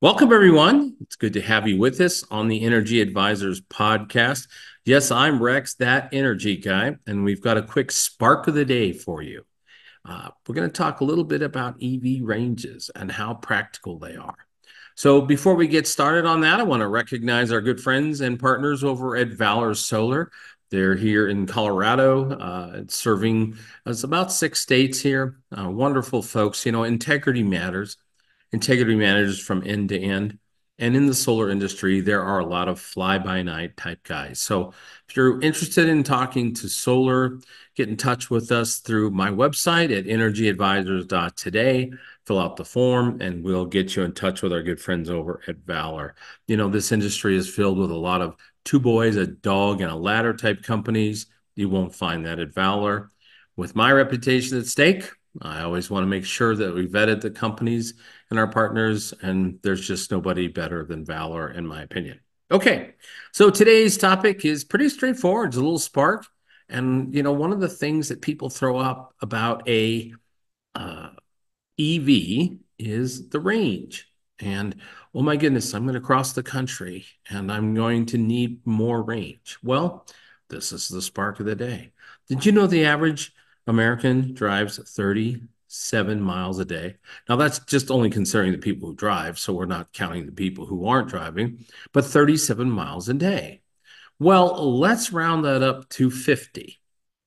Welcome, everyone. It's good to have you with us on the Energy Advisors podcast. Yes, I'm Rex, that energy guy, and we've got a quick spark of the day for you. Uh, we're going to talk a little bit about EV ranges and how practical they are. So, before we get started on that, I want to recognize our good friends and partners over at Valor Solar. They're here in Colorado, uh, serving us about six states here. Uh, wonderful folks. You know, integrity matters integrity managers from end to end. And in the solar industry, there are a lot of fly by night type guys. So if you're interested in talking to solar, get in touch with us through my website at energyadvisors.today. Fill out the form and we'll get you in touch with our good friends over at Valor. You know, this industry is filled with a lot of two boys, a dog, and a ladder type companies. You won't find that at Valor. With my reputation at stake, I always want to make sure that we vetted the companies and our partners, and there's just nobody better than Valor, in my opinion. Okay, so today's topic is pretty straightforward. It's a little spark, and you know, one of the things that people throw up about a uh, EV is the range. And oh my goodness, I'm going to cross the country and I'm going to need more range. Well, this is the spark of the day. Did you know the average American drives 37 miles a day. Now, that's just only considering the people who drive, so we're not counting the people who aren't driving, but 37 miles a day. Well, let's round that up to 50.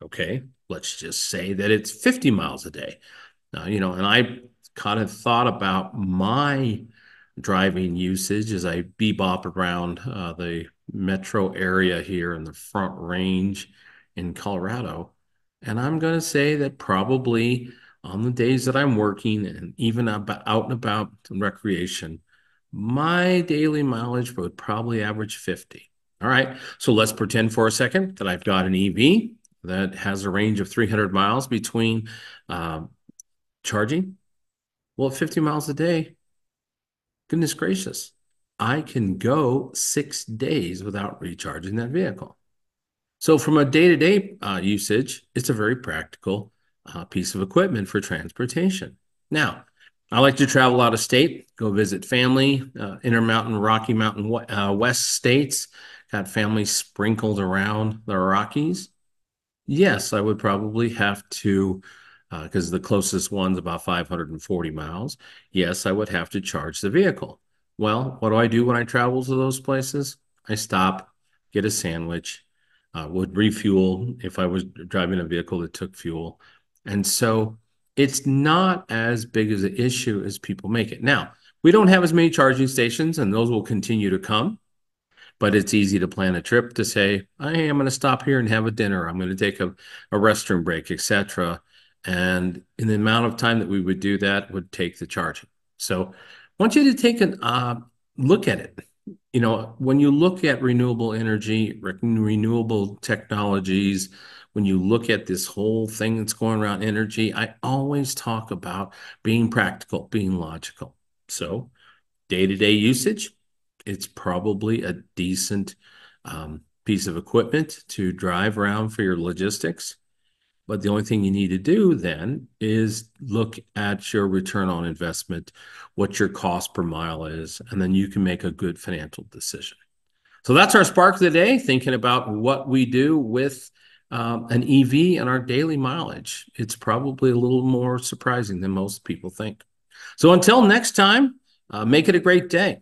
Okay, let's just say that it's 50 miles a day. Now, you know, and I kind of thought about my driving usage as I bebop around uh, the metro area here in the Front Range in Colorado. And I'm going to say that probably on the days that I'm working and even out and about in recreation, my daily mileage would probably average 50. All right. So let's pretend for a second that I've got an EV that has a range of 300 miles between uh, charging. Well, at 50 miles a day, goodness gracious, I can go six days without recharging that vehicle. So from a day-to-day uh, usage, it's a very practical uh, piece of equipment for transportation. Now, I like to travel out of state, go visit family, uh, Intermountain, Rocky Mountain, uh, West states. Got family sprinkled around the Rockies. Yes, I would probably have to, because uh, the closest one's about 540 miles. Yes, I would have to charge the vehicle. Well, what do I do when I travel to those places? I stop, get a sandwich, uh, would refuel if I was driving a vehicle that took fuel. And so it's not as big as an issue as people make it. Now, we don't have as many charging stations, and those will continue to come. But it's easy to plan a trip to say, hey, I'm going to stop here and have a dinner. I'm going to take a, a restroom break, etc. And in the amount of time that we would do that would take the charging. So I want you to take a uh, look at it you know, when you look at renewable energy, renewable technologies, when you look at this whole thing that's going around energy, I always talk about being practical, being logical. So, day to day usage, it's probably a decent um, piece of equipment to drive around for your logistics. But the only thing you need to do then is look at your return on investment, what your cost per mile is, and then you can make a good financial decision. So that's our spark of the day, thinking about what we do with um, an EV and our daily mileage. It's probably a little more surprising than most people think. So until next time, uh, make it a great day.